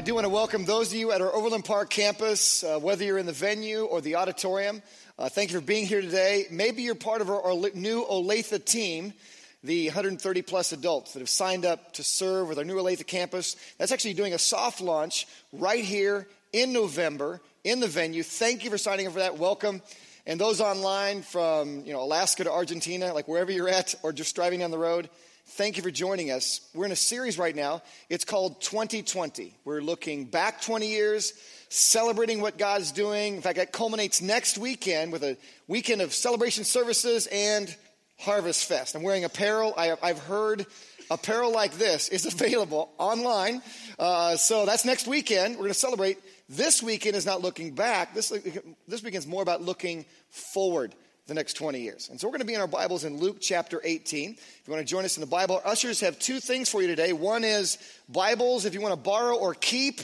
I do want to welcome those of you at our Overland Park campus, uh, whether you're in the venue or the auditorium. Uh, thank you for being here today. Maybe you're part of our, our new Olathe team, the 130 plus adults that have signed up to serve with our new Olathe campus. That's actually doing a soft launch right here in November in the venue. Thank you for signing up for that. Welcome. And those online from you know Alaska to Argentina, like wherever you're at, or just driving down the road. Thank you for joining us. We're in a series right now. It's called 2020. We're looking back 20 years, celebrating what God's doing. In fact, that culminates next weekend with a weekend of celebration services and Harvest Fest. I'm wearing apparel. I, have heard apparel like this is available online. Uh, so that's next weekend. We're going to celebrate. This weekend is not looking back. This, this weekend is more about looking forward the next 20 years. And so we're going to be in our Bibles in Luke chapter 18. If you want to join us in the Bible, ushers have two things for you today. One is Bibles, if you want to borrow or keep.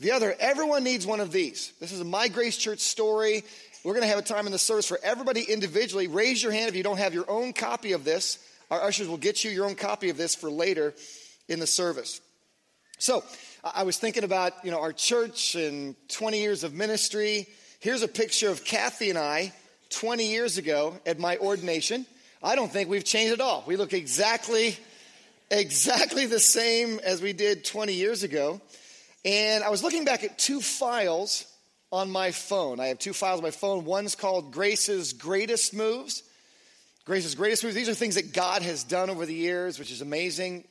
The other, everyone needs one of these. This is a My Grace Church story. We're going to have a time in the service for everybody individually. Raise your hand if you don't have your own copy of this. Our ushers will get you your own copy of this for later in the service. So, I was thinking about, you know, our church and 20 years of ministry. Here's a picture of Kathy and I 20 years ago at my ordination. I don't think we've changed at all. We look exactly, exactly the same as we did 20 years ago. And I was looking back at two files on my phone. I have two files on my phone. One's called Grace's Greatest Moves. Grace's Greatest Moves. These are things that God has done over the years, which is amazing,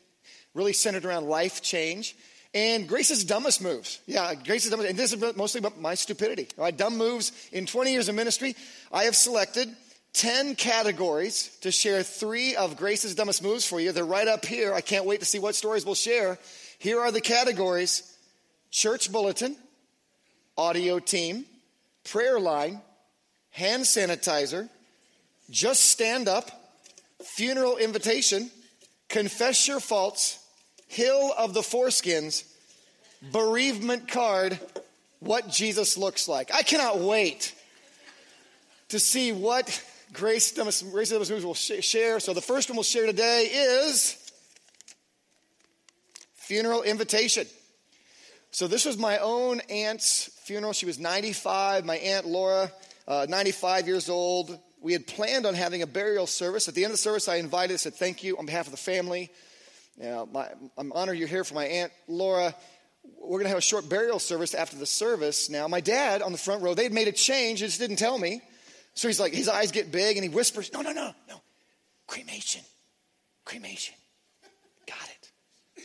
really centered around life change. And Grace's dumbest moves. Yeah, Grace's dumbest, and this is mostly about my stupidity. My dumb moves in 20 years of ministry. I have selected 10 categories to share three of Grace's dumbest moves for you. They're right up here. I can't wait to see what stories we'll share. Here are the categories church bulletin, audio team, prayer line, hand sanitizer, just stand up, funeral invitation, confess your faults, Hill of the Foreskins, bereavement card, what Jesus looks like. I cannot wait to see what Grace Dumas, Grace Dumas will share. So the first one we'll share today is funeral invitation. So this was my own aunt's funeral. She was 95. My aunt Laura, uh, 95 years old. We had planned on having a burial service. At the end of the service, I invited, said thank you on behalf of the family. Now, my, I'm honored you're here for my Aunt Laura. We're going to have a short burial service after the service. Now, my dad on the front row, they'd made a change, just didn't tell me. So he's like, his eyes get big and he whispers, No, no, no, no. Cremation. Cremation. Got it.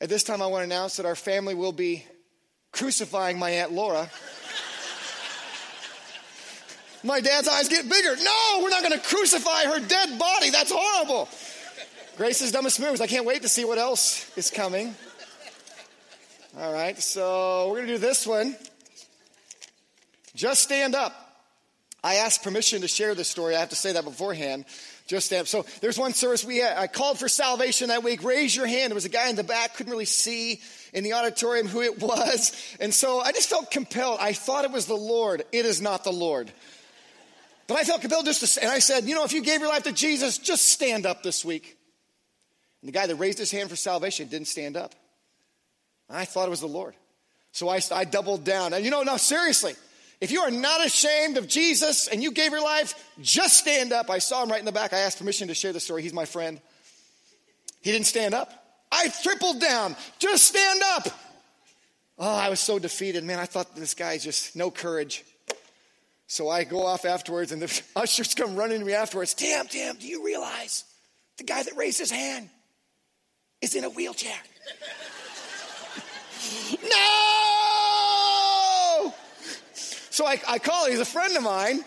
At this time, I want to announce that our family will be crucifying my Aunt Laura. my dad's eyes get bigger. No, we're not going to crucify her dead body. That's horrible. Grace's dumbest moves. I can't wait to see what else is coming. All right, so we're going to do this one. Just stand up. I asked permission to share this story. I have to say that beforehand. Just stand up. So there's one service we had. I called for salvation that week. Raise your hand. There was a guy in the back, couldn't really see in the auditorium who it was. And so I just felt compelled. I thought it was the Lord. It is not the Lord. But I felt compelled just to, and I said, you know, if you gave your life to Jesus, just stand up this week. And the guy that raised his hand for salvation didn't stand up. I thought it was the Lord. So I, I doubled down. And you know, no, seriously, if you are not ashamed of Jesus and you gave your life, just stand up. I saw him right in the back. I asked permission to share the story. He's my friend. He didn't stand up. I tripled down. Just stand up. Oh, I was so defeated. Man, I thought this guy's just no courage. So I go off afterwards, and the ushers come running to me afterwards. Tim, Tim, do you realize the guy that raised his hand is in a wheelchair. no! So I, I call, he's a friend of mine.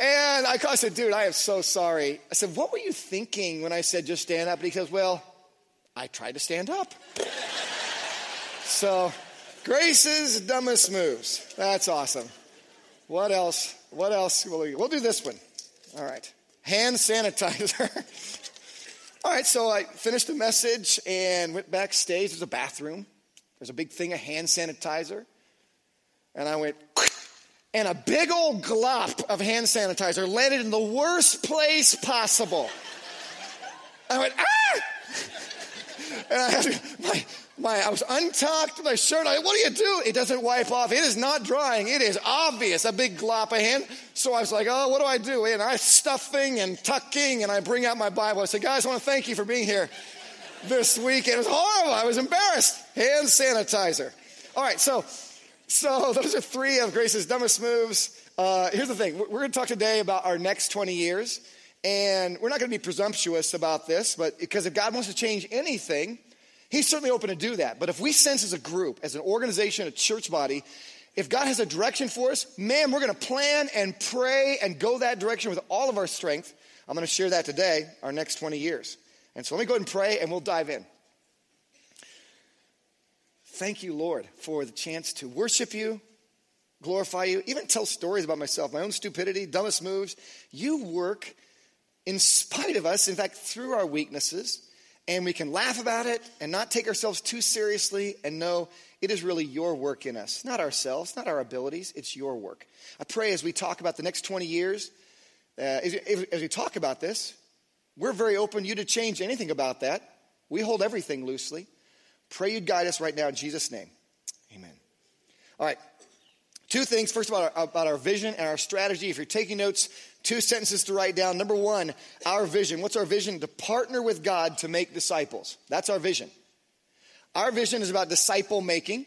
And I, call, I said, dude, I am so sorry. I said, what were you thinking when I said just stand up? And he goes, well, I tried to stand up. so, Grace's dumbest moves. That's awesome. What else? What else will we? We'll do this one. All right. Hand sanitizer. All right, so I finished the message and went backstage. There's a bathroom. There's a big thing of hand sanitizer. And I went, and a big old glop of hand sanitizer landed in the worst place possible. I went, ah! And I had my, my, I was untucked, my shirt, I, what do you do? It doesn't wipe off. It is not drying. It is obvious, a big glop of hand. So I was like, oh, what do I do? And I stuffing and tucking, and I bring out my Bible. I said, guys, I want to thank you for being here this week. It was horrible. I was embarrassed. Hand sanitizer. All right, so, so those are three of Grace's dumbest moves. Uh, here's the thing. We're going to talk today about our next 20 years. And we're not going to be presumptuous about this, but because if God wants to change anything, He's certainly open to do that. But if we sense as a group, as an organization, a church body, if God has a direction for us, man, we're going to plan and pray and go that direction with all of our strength. I'm going to share that today, our next 20 years. And so let me go ahead and pray and we'll dive in. Thank you, Lord, for the chance to worship you, glorify you, even tell stories about myself, my own stupidity, dumbest moves. You work in spite of us, in fact, through our weaknesses and we can laugh about it and not take ourselves too seriously and know it is really your work in us, not ourselves, not our abilities, it's your work. I pray as we talk about the next 20 years, uh, as, we talk about this, we're very open you to change anything about that. We hold everything loosely. Pray you'd guide us right now in Jesus' name. Amen. All right. Two things. First, about our, about our vision and our strategy. If you're taking notes, Two sentences to write down. Number one, our vision. What's our vision? To partner with God to make disciples. That's our vision. Our vision is about disciple making,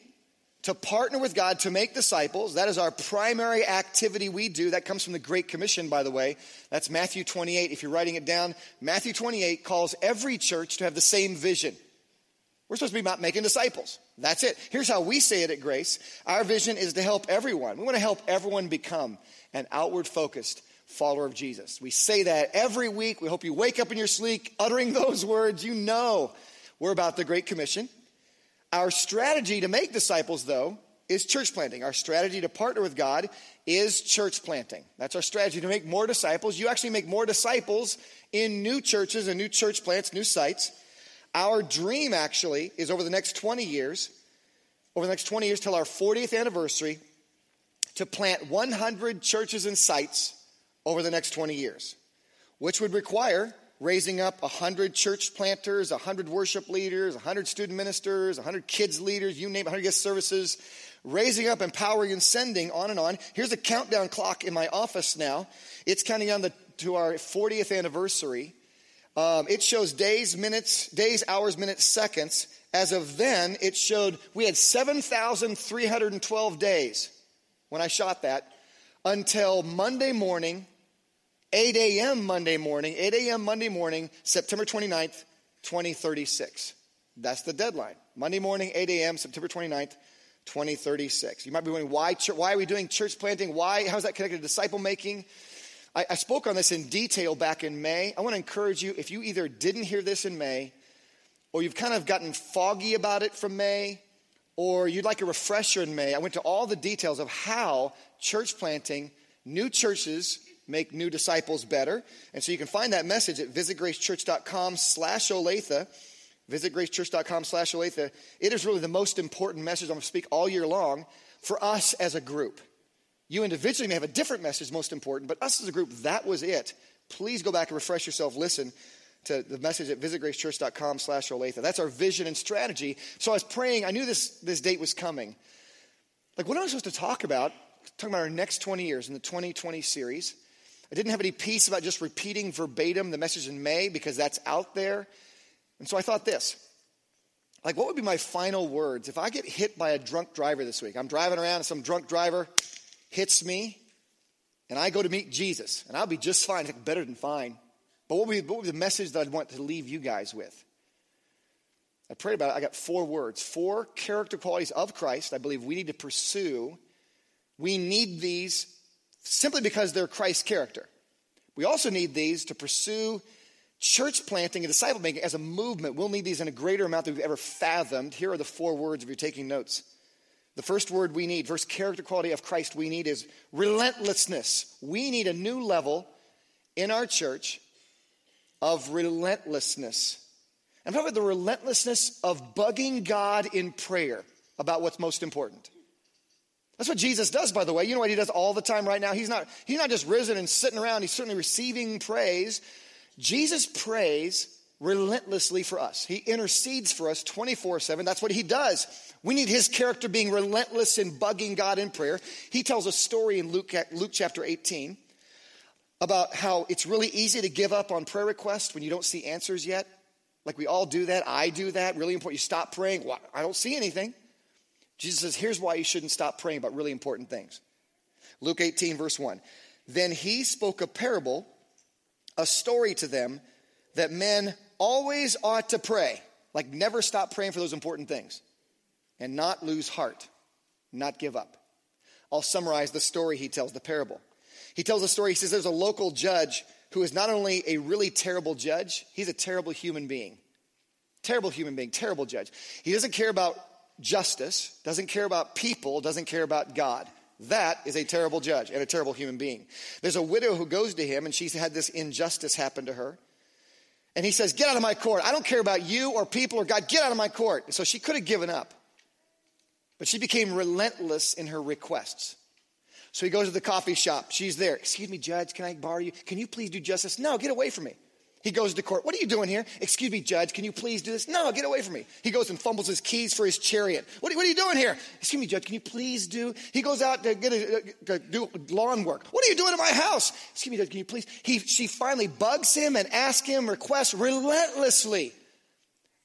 to partner with God to make disciples. That is our primary activity we do. That comes from the Great Commission, by the way. That's Matthew 28. If you're writing it down, Matthew 28 calls every church to have the same vision. We're supposed to be about making disciples. That's it. Here's how we say it at Grace our vision is to help everyone. We want to help everyone become an outward focused, follower of Jesus. We say that every week. We hope you wake up in your sleep uttering those words. You know we're about the Great Commission. Our strategy to make disciples, though, is church planting. Our strategy to partner with God is church planting. That's our strategy to make more disciples. You actually make more disciples in new churches and new church plants, new sites. Our dream actually is over the next 20 years, over the next 20 years till our 40th anniversary, to plant 100 churches and sites over the next 20 years, which would require raising up 100 church planters, 100 worship leaders, 100 student ministers, 100 kids leaders, you name it, 100 guest services, raising up, empowering, and sending, on and on. Here's a countdown clock in my office now. It's counting down the, to our 40th anniversary. Um, it shows days, minutes, days, hours, minutes, seconds. As of then, it showed we had 7,312 days when I shot that until Monday morning, 8 a.m. Monday morning, 8 a.m. Monday morning, September 29th, 2036. That's the deadline. Monday morning, 8 a.m., September 29th, 2036. You might be wondering, why, why are we doing church planting? Why? How is that connected to disciple making? I, I spoke on this in detail back in May. I want to encourage you, if you either didn't hear this in May, or you've kind of gotten foggy about it from May, or you'd like a refresher in May, I went to all the details of how church planting, new churches, make new disciples better. And so you can find that message at visitgracechurch.com slash Olathe. Visitgracechurch.com slash Olathe. It is really the most important message I'm going to speak all year long for us as a group. You individually may have a different message, most important, but us as a group, that was it. Please go back and refresh yourself. Listen to the message at visitgracechurch.com slash Olathe. That's our vision and strategy. So I was praying, I knew this, this date was coming. Like, what am I supposed to talk about? Talking about our next 20 years in the 2020 series. I didn't have any peace about just repeating verbatim the message in May because that's out there. And so I thought this like, what would be my final words if I get hit by a drunk driver this week? I'm driving around and some drunk driver hits me, and I go to meet Jesus, and I'll be just fine, better than fine. But what would, be, what would be the message that I'd want to leave you guys with? I prayed about it. I got four words, four character qualities of Christ I believe we need to pursue. We need these simply because they're Christ's character. We also need these to pursue church planting and disciple making as a movement. We'll need these in a greater amount than we've ever fathomed. Here are the four words if you're taking notes The first word we need, first character quality of Christ we need is relentlessness. We need a new level in our church of relentlessness. I'm talking about the relentlessness of bugging God in prayer about what's most important. That's what Jesus does, by the way. You know what he does all the time right now? He's not, he's not just risen and sitting around, he's certainly receiving praise. Jesus prays relentlessly for us. He intercedes for us 24 7. That's what he does. We need his character being relentless in bugging God in prayer. He tells a story in Luke, Luke chapter 18 about how it's really easy to give up on prayer requests when you don't see answers yet. Like we all do that. I do that. Really important. You stop praying. Well, I don't see anything. Jesus says, here's why you shouldn't stop praying about really important things. Luke 18, verse 1. Then he spoke a parable, a story to them that men always ought to pray, like never stop praying for those important things, and not lose heart, not give up. I'll summarize the story he tells, the parable. He tells a story, he says there's a local judge who is not only a really terrible judge, he's a terrible human being. Terrible human being, terrible judge. He doesn't care about justice, doesn't care about people, doesn't care about God. That is a terrible judge and a terrible human being. There's a widow who goes to him and she's had this injustice happen to her. And he says, Get out of my court. I don't care about you or people or God. Get out of my court. So she could have given up. But she became relentless in her requests. So he goes to the coffee shop. She's there. Excuse me, judge, can I borrow you? Can you please do justice? No, get away from me. He goes to court. What are you doing here? Excuse me, judge, can you please do this? No, get away from me. He goes and fumbles his keys for his chariot. What are, what are you doing here? Excuse me, judge, can you please do? He goes out to get a, uh, do lawn work. What are you doing in my house? Excuse me, judge, can you please? He, she finally bugs him and asks him requests relentlessly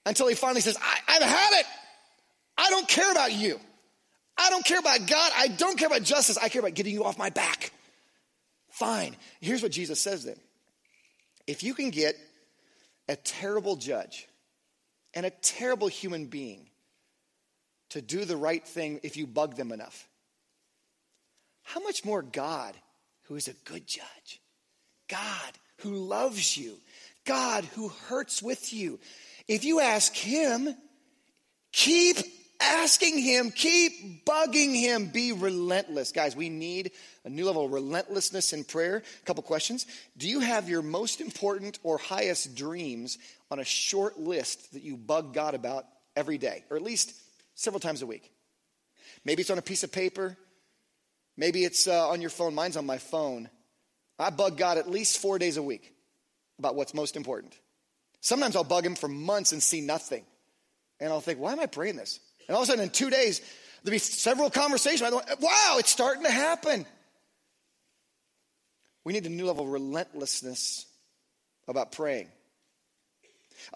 until he finally says, I, I've had it. I don't care about you. I don't care about God. I don't care about justice. I care about getting you off my back. Fine. Here's what Jesus says then. If you can get a terrible judge and a terrible human being to do the right thing if you bug them enough, how much more God, who is a good judge, God who loves you, God who hurts with you, if you ask Him, keep asking Him, keep bugging Him, be relentless. Guys, we need a new level of relentlessness in prayer. A couple questions. Do you have your most important or highest dreams on a short list that you bug God about every day, or at least several times a week? Maybe it's on a piece of paper. Maybe it's uh, on your phone. Mine's on my phone. I bug God at least four days a week about what's most important. Sometimes I'll bug Him for months and see nothing. And I'll think, why am I praying this? And all of a sudden, in two days, there'll be several conversations. Wow, it's starting to happen. We need a new level of relentlessness about praying.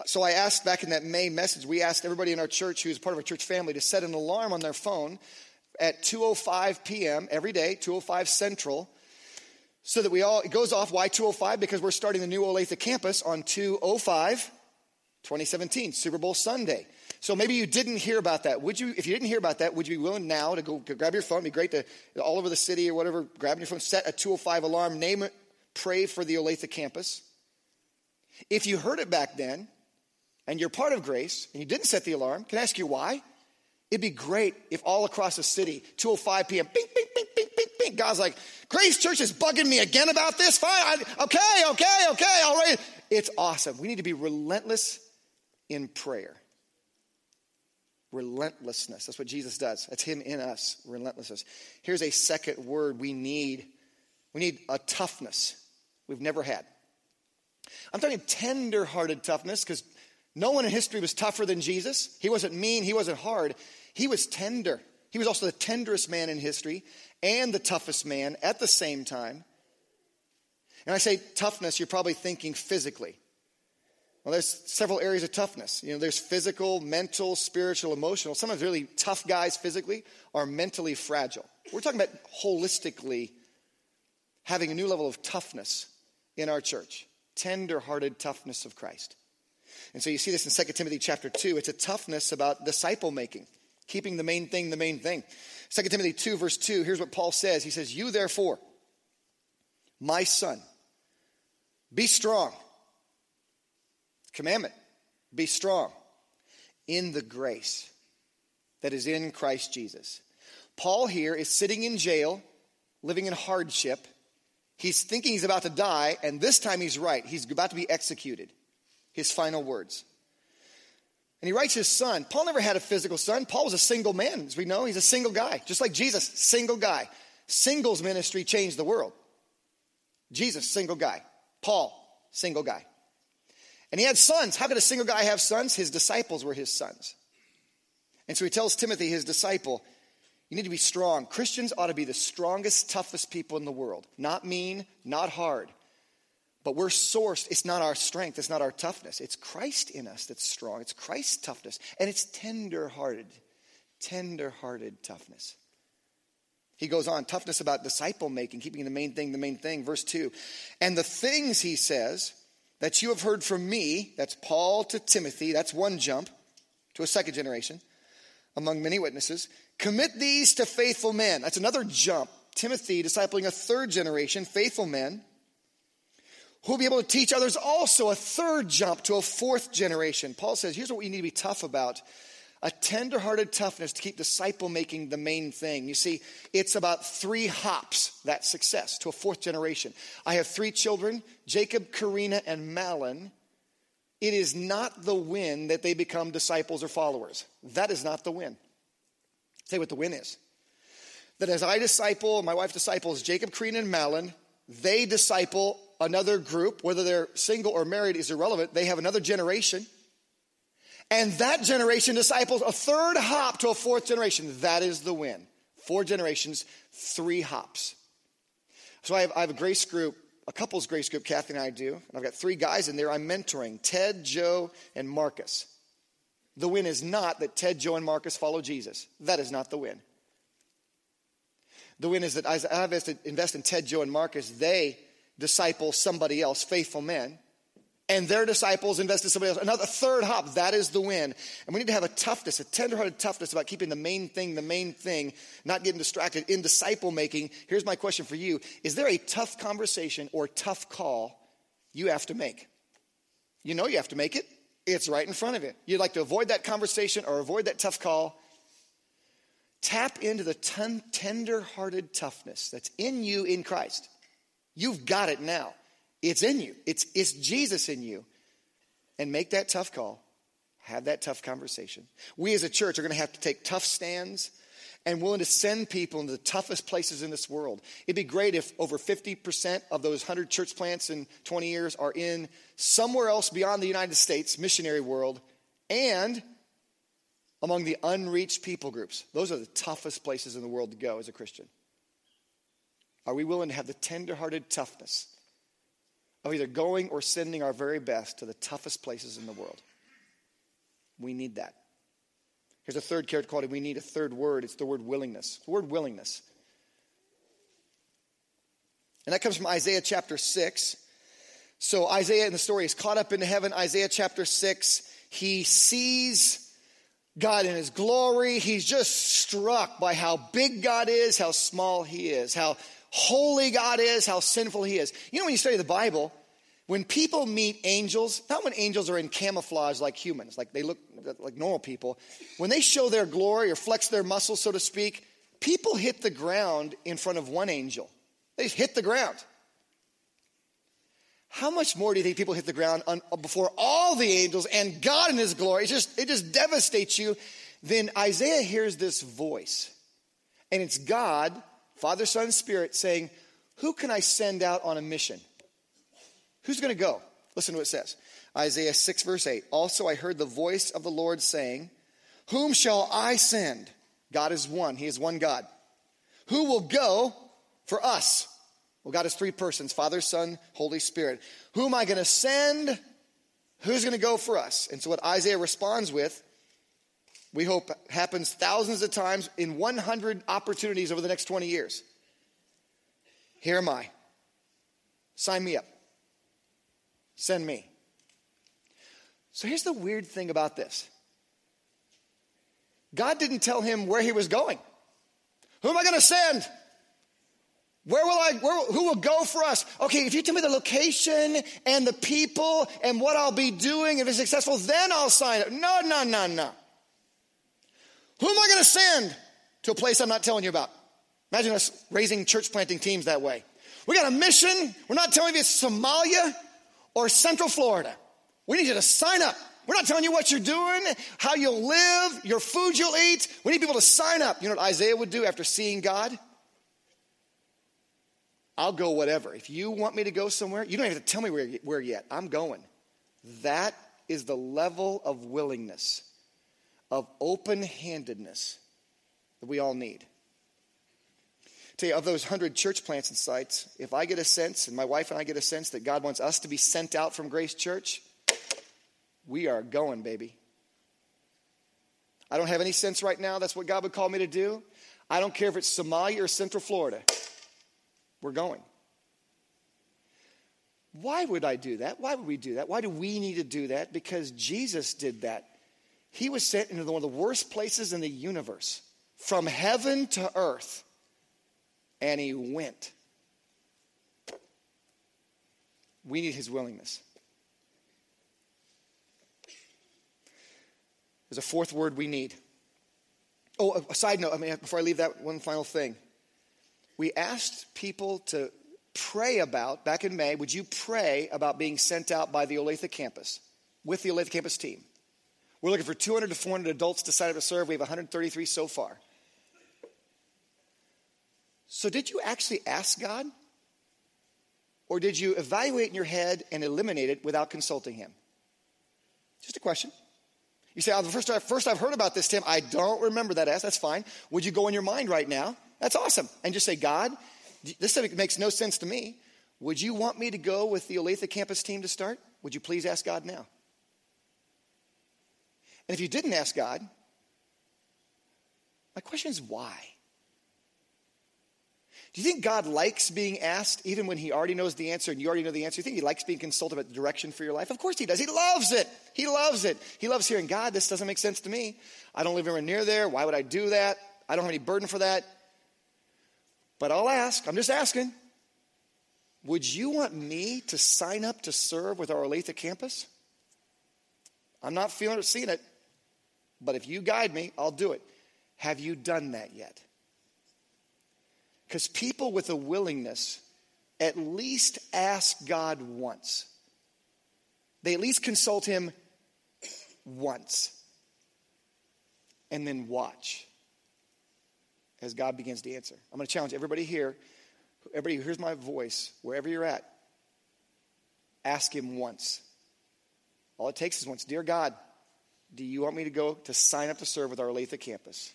So I asked back in that May message, we asked everybody in our church who's part of our church family to set an alarm on their phone at 2:05 p.m. every day, 2:05 Central, so that we all it goes off. Why 2:05? Because we're starting the new Olathe campus on 2:05, 2017, Super Bowl Sunday. So maybe you didn't hear about that. Would you, if you didn't hear about that, would you be willing now to go, grab your phone? It'd be great to, all over the city or whatever, grab your phone, set a 205 alarm, name it, pray for the Olathe campus. If you heard it back then, and you're part of grace, and you didn't set the alarm, can I ask you why? It'd be great if all across the city, 205 p.m., bing, bing, bing, bing, bing, bing. God's like, Grace Church is bugging me again about this. Fine. I, okay, okay, okay, all right. It's awesome. We need to be relentless in prayer relentlessness. That's what Jesus does. That's Him in us, relentlessness. Here's a second word we need we need a toughness we've never had. I'm talking tender hearted toughness because no one in history was tougher than Jesus. He wasn't mean, he wasn't hard, he was tender. He was also the tenderest man in history and the toughest man at the same time. And I say toughness, you're probably thinking physically. Well, there's several areas of toughness. You know, there's physical, mental, spiritual, emotional. Sometimes really tough guys physically are mentally fragile. We're talking about holistically having a new level of toughness in our church. Tender-hearted toughness of Christ. And so you see this in 2 Timothy chapter 2. It's a toughness about disciple making, keeping the main thing the main thing. 2 Timothy 2, verse 2, here's what Paul says. He says, You therefore, my son, be strong commandment be strong in the grace that is in Christ Jesus. Paul here is sitting in jail, living in hardship. He's thinking he's about to die, and this time he's right. He's about to be executed. His final words. And he writes his son. Paul never had a physical son. Paul was a single man, as we know. He's a single guy, just like Jesus, single guy. Singles ministry changed the world. Jesus, single guy. Paul, single guy. And he had sons. How could a single guy have sons? His disciples were his sons. And so he tells Timothy, his disciple, you need to be strong. Christians ought to be the strongest, toughest people in the world. Not mean, not hard. But we're sourced. It's not our strength, it's not our toughness. It's Christ in us that's strong. It's Christ's toughness. And it's tender hearted, tender hearted toughness. He goes on, toughness about disciple making, keeping the main thing the main thing. Verse 2. And the things, he says, that you have heard from me, that's Paul to Timothy, that's one jump to a second generation among many witnesses. Commit these to faithful men. That's another jump. Timothy discipling a third generation, faithful men, who will be able to teach others also a third jump to a fourth generation. Paul says, here's what you need to be tough about a tender-hearted toughness to keep disciple making the main thing. You see, it's about three hops, that success, to a fourth generation. I have three children, Jacob, Karina, and Malin. It is not the win that they become disciples or followers. That is not the win. You what the win is. That as I disciple, my wife disciples Jacob, Karina, and Malin, they disciple another group, whether they're single or married is irrelevant. They have another generation and that generation disciples a third hop to a fourth generation. That is the win. Four generations, three hops. So I have, I have a grace group, a couples grace group, Kathy and I do. And I've got three guys in there I'm mentoring Ted, Joe, and Marcus. The win is not that Ted, Joe, and Marcus follow Jesus. That is not the win. The win is that as I invest in Ted, Joe, and Marcus, they disciple somebody else, faithful men and their disciples invested somebody else. Another third hop, that is the win. And we need to have a toughness, a tenderhearted toughness about keeping the main thing the main thing, not getting distracted in disciple making. Here's my question for you Is there a tough conversation or tough call you have to make? You know you have to make it, it's right in front of you. You'd like to avoid that conversation or avoid that tough call. Tap into the hearted toughness that's in you in Christ. You've got it now. It's in you, it's, it's Jesus in you. And make that tough call. Have that tough conversation. We as a church are going to have to take tough stands and willing to send people into the toughest places in this world. It'd be great if over 50% of those 100 church plants in 20 years are in somewhere else beyond the United States, missionary world, and among the unreached people groups. Those are the toughest places in the world to go as a Christian. Are we willing to have the tenderhearted toughness of either going or sending our very best to the toughest places in the world. We need that. Here's a third character quality. We need a third word. It's the word willingness. The word willingness. And that comes from Isaiah chapter 6. So Isaiah in the story is caught up into heaven. Isaiah chapter 6, he sees God in his glory. He's just struck by how big God is, how small he is, how holy God is, how sinful He is. You know, when you study the Bible, when people meet angels, not when angels are in camouflage like humans, like they look like normal people, when they show their glory or flex their muscles, so to speak, people hit the ground in front of one angel. They hit the ground. How much more do you think people hit the ground on, before all the angels and God in His glory? It just, it just devastates you. Then Isaiah hears this voice, and it's God Father, Son, Spirit saying, Who can I send out on a mission? Who's going to go? Listen to what it says Isaiah 6, verse 8. Also, I heard the voice of the Lord saying, Whom shall I send? God is one, He is one God. Who will go for us? Well, God is three persons Father, Son, Holy Spirit. Who am I going to send? Who's going to go for us? And so, what Isaiah responds with we hope happens thousands of times in 100 opportunities over the next 20 years. Here am I. Sign me up. Send me. So here's the weird thing about this God didn't tell him where he was going. Who am I going to send? Where will I, where, who will go for us? Okay, if you tell me the location and the people and what I'll be doing, if it's successful, then I'll sign up. No, no, no, no. Who am I going to send? to a place I'm not telling you about. Imagine us raising church planting teams that way. We got a mission. We're not telling you it's Somalia or Central Florida. We need you to sign up. We're not telling you what you're doing, how you'll live, your food you'll eat. We need people to sign up. You know what Isaiah would do after seeing God? I'll go whatever. If you want me to go somewhere, you don't have to tell me where, where yet. I'm going. That is the level of willingness, of open handedness that we all need. Tell you, of those hundred church plants and sites, if I get a sense, and my wife and I get a sense that God wants us to be sent out from Grace Church, we are going, baby. I don't have any sense right now that's what God would call me to do. I don't care if it's Somalia or Central Florida. We're going. Why would I do that? Why would we do that? Why do we need to do that? Because Jesus did that. He was sent into one of the worst places in the universe, from heaven to earth, and he went. We need his willingness. There's a fourth word we need. Oh, a side note, I mean, before I leave that one final thing. We asked people to pray about, back in May, would you pray about being sent out by the Olathe campus with the Olathe campus team? We're looking for 200 to 400 adults to sign up to serve. We have 133 so far. So, did you actually ask God? Or did you evaluate in your head and eliminate it without consulting Him? Just a question. You say, oh, the first, first I've heard about this, Tim. I don't remember that ask. That's fine. Would you go in your mind right now? That's awesome. And just say, God, this makes no sense to me. Would you want me to go with the Olathe campus team to start? Would you please ask God now? And if you didn't ask God, my question is why? Do you think God likes being asked even when he already knows the answer and you already know the answer? You think he likes being consulted about the direction for your life? Of course he does. He loves it. He loves it. He loves hearing, God, this doesn't make sense to me. I don't live anywhere near there. Why would I do that? I don't have any burden for that. But I'll ask, I'm just asking, would you want me to sign up to serve with our Olathe campus? I'm not feeling or seeing it, but if you guide me, I'll do it. Have you done that yet? Because people with a willingness at least ask God once. They at least consult Him once. And then watch as God begins to answer. I'm going to challenge everybody here, everybody who hears my voice, wherever you're at, ask Him once. All it takes is once. Dear God, do you want me to go to sign up to serve with our Olathe campus?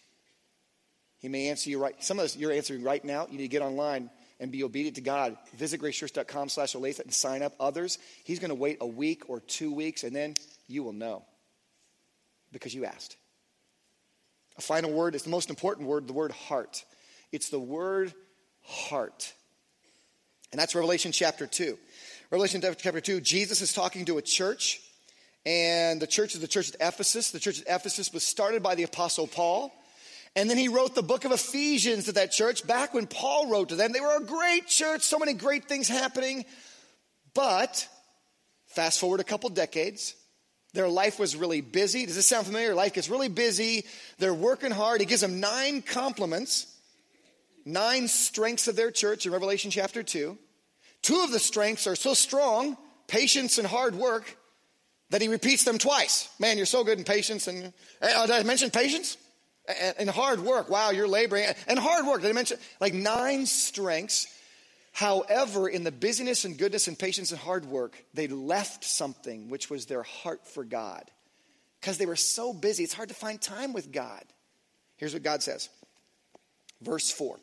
He may answer you right. Some of us, you're answering right now. You need to get online and be obedient to God. Visit gracechurch.com slash Olathe and sign up. Others, he's going to wait a week or two weeks, and then you will know because you asked. A final word is the most important word, the word heart. It's the word heart. And that's Revelation chapter 2. Revelation chapter 2, Jesus is talking to a church, and the church is the church at Ephesus. The church at Ephesus was started by the Apostle Paul. And then he wrote the book of Ephesians to that church back when Paul wrote to them. They were a great church, so many great things happening. But fast forward a couple decades, their life was really busy. Does this sound familiar? Life gets really busy. They're working hard. He gives them nine compliments, nine strengths of their church in Revelation chapter 2. Two of the strengths are so strong, patience and hard work, that he repeats them twice. Man, you're so good in patience. And uh, did I mention patience? and, hard work. Wow, you're laboring. And hard work. Did I mention like nine strengths? However, in the busyness and goodness and patience and hard work, they left something, which was their heart for God. Because they were so busy, it's hard to find time with God. Here's what God says. Verse 4.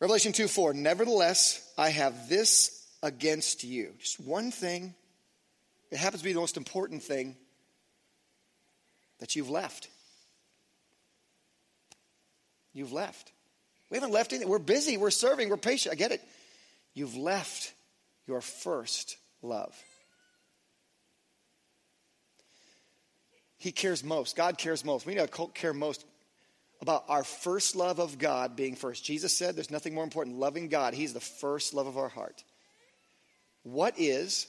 Revelation 2 4. Nevertheless, I have this against you. Just one thing. It happens to be the most important thing that you've left. You've left. We haven't left anything. We're busy. We're serving. We're patient. I get it. You've left your first love. He cares most. God cares most. We need to care most about our first love of God being first. Jesus said there's nothing more important. Than loving God, He's the first love of our heart. What is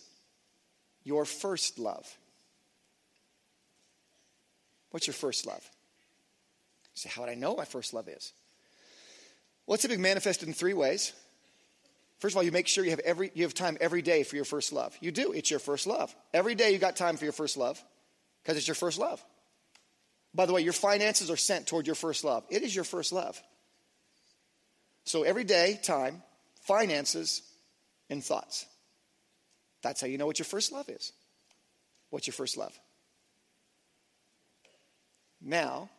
your first love? What's your first love? say, how would I know my first love is? Well, it's typically manifested in three ways. First of all, you make sure you have every you have time every day for your first love. You do. It's your first love. Every day you got time for your first love because it's your first love. By the way, your finances are sent toward your first love. It is your first love. So every day, time, finances, and thoughts. That's how you know what your first love is. What's your first love? Now,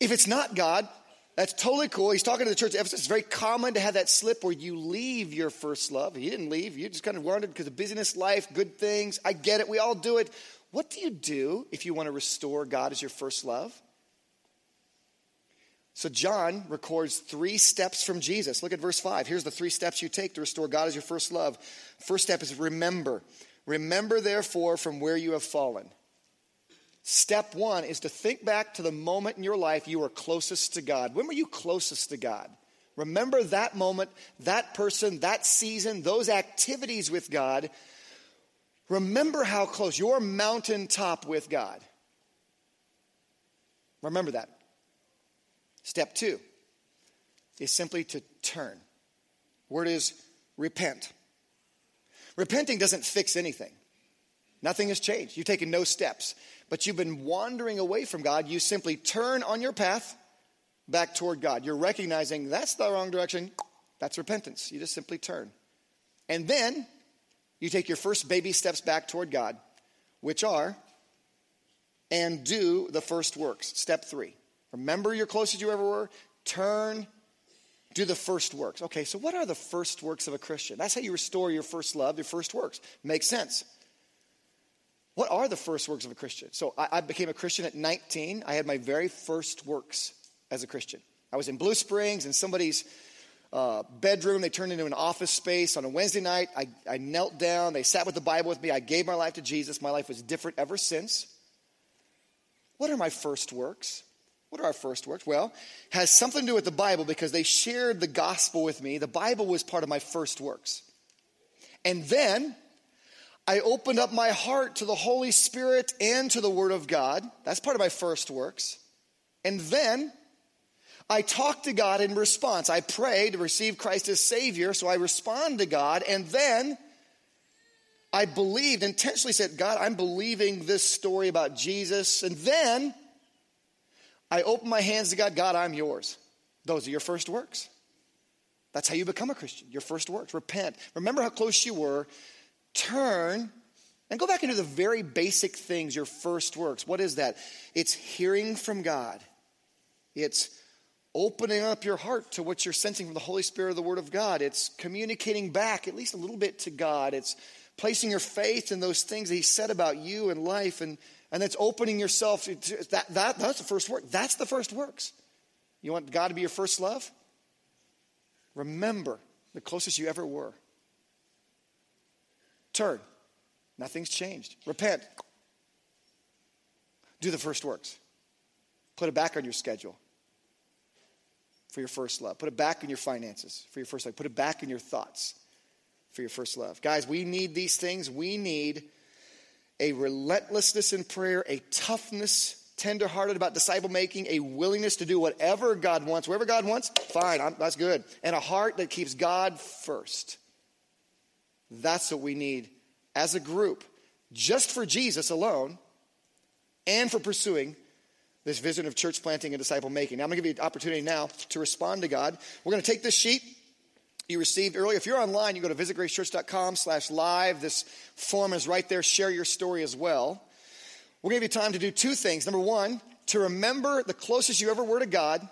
if it's not God, that's totally cool. He's talking to the church of Ephesus. It's very common to have that slip where you leave your first love. He didn't leave. You just kind of wandered because of business, life, good things. I get it. We all do it. What do you do if you want to restore God as your first love? So, John records three steps from Jesus. Look at verse 5. Here's the three steps you take to restore God as your first love. First step is remember. Remember, therefore, from where you have fallen. Step one is to think back to the moment in your life you were closest to God. When were you closest to God? Remember that moment, that person, that season, those activities with God. Remember how close, your mountaintop with God. Remember that. Step two is simply to turn. Word is repent. Repenting doesn't fix anything. Nothing has changed. You've taken no steps, but you've been wandering away from God. You simply turn on your path back toward God. You're recognizing that's the wrong direction. That's repentance. You just simply turn. And then you take your first baby steps back toward God, which are and do the first works. Step three. Remember you're closest you ever were. Turn, do the first works. Okay, so what are the first works of a Christian? That's how you restore your first love, your first works. Makes sense. What are the first works of a Christian? So I, I became a Christian at 19. I had my very first works as a Christian. I was in Blue Springs in somebody's uh, bedroom. They turned into an office space on a Wednesday night. I, I knelt down. They sat with the Bible with me. I gave my life to Jesus. My life was different ever since. What are my first works? What are our first works? Well, has something to do with the Bible because they shared the gospel with me. The Bible was part of my first works. And then I opened up my heart to the Holy Spirit and to the Word of God. That's part of my first works. And then I talked to God in response. I prayed to receive Christ as Savior, so I respond to God. And then I believed, intentionally said, God, I'm believing this story about Jesus. And then I open my hands to God, God, I'm yours. Those are your first works. That's how you become a Christian, your first works. Repent. Remember how close you were. Turn and go back into the very basic things, your first works. What is that? It's hearing from God, it's opening up your heart to what you're sensing from the Holy Spirit of the Word of God, it's communicating back at least a little bit to God, it's placing your faith in those things that He said about you and life and and that's opening yourself to that, that that's the first work. That's the first works. You want god to be your first love? Remember the closest you ever were. Turn. Nothing's changed. Repent. Do the first works. Put it back on your schedule for your first love. Put it back in your finances for your first love. Put it back in your thoughts for your first love. Guys we need these things. We need a relentlessness in prayer, a toughness, tenderhearted about disciple making, a willingness to do whatever God wants, wherever God wants, fine, I'm, that's good, and a heart that keeps God first. That's what we need as a group, just for Jesus alone, and for pursuing this vision of church planting and disciple making. Now, I'm going to give you an opportunity now to respond to God. We're going to take this sheet you received earlier. If you're online, you go to visitgracechurch.com slash live. This form is right there. Share your story as well. To give you time to do two things. Number one, to remember the closest you ever were to God.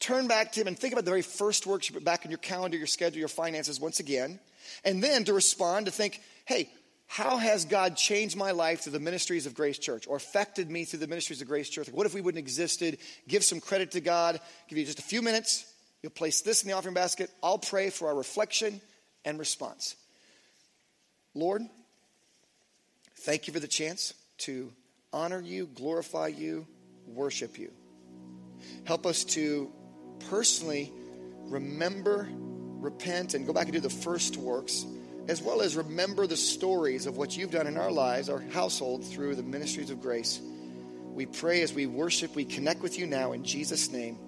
Turn back to Him and think about the very first works you put back in your calendar, your schedule, your finances once again. And then to respond, to think, hey, how has God changed my life through the ministries of Grace Church or affected me through the ministries of Grace Church? What if we wouldn't existed? Give some credit to God. Give you just a few minutes You'll place this in the offering basket. I'll pray for our reflection and response. Lord, thank you for the chance to honor you, glorify you, worship you. Help us to personally remember, repent, and go back and do the first works, as well as remember the stories of what you've done in our lives, our household, through the ministries of grace. We pray as we worship, we connect with you now in Jesus' name.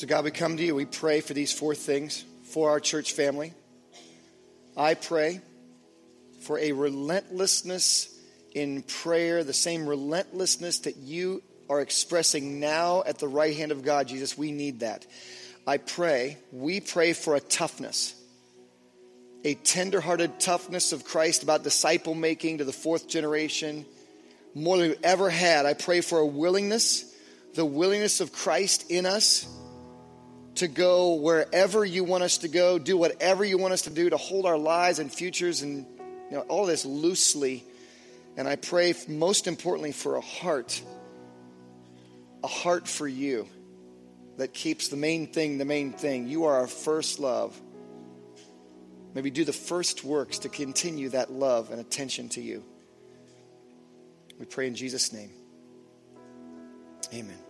So, God, we come to you. We pray for these four things for our church family. I pray for a relentlessness in prayer, the same relentlessness that you are expressing now at the right hand of God, Jesus. We need that. I pray, we pray for a toughness, a tenderhearted toughness of Christ about disciple making to the fourth generation, more than we've ever had. I pray for a willingness, the willingness of Christ in us to go wherever you want us to go, do whatever you want us to do, to hold our lives and futures and you know, all this loosely. And I pray, most importantly, for a heart, a heart for you that keeps the main thing the main thing. You are our first love. Maybe do the first works to continue that love and attention to you. We pray in Jesus' name. Amen.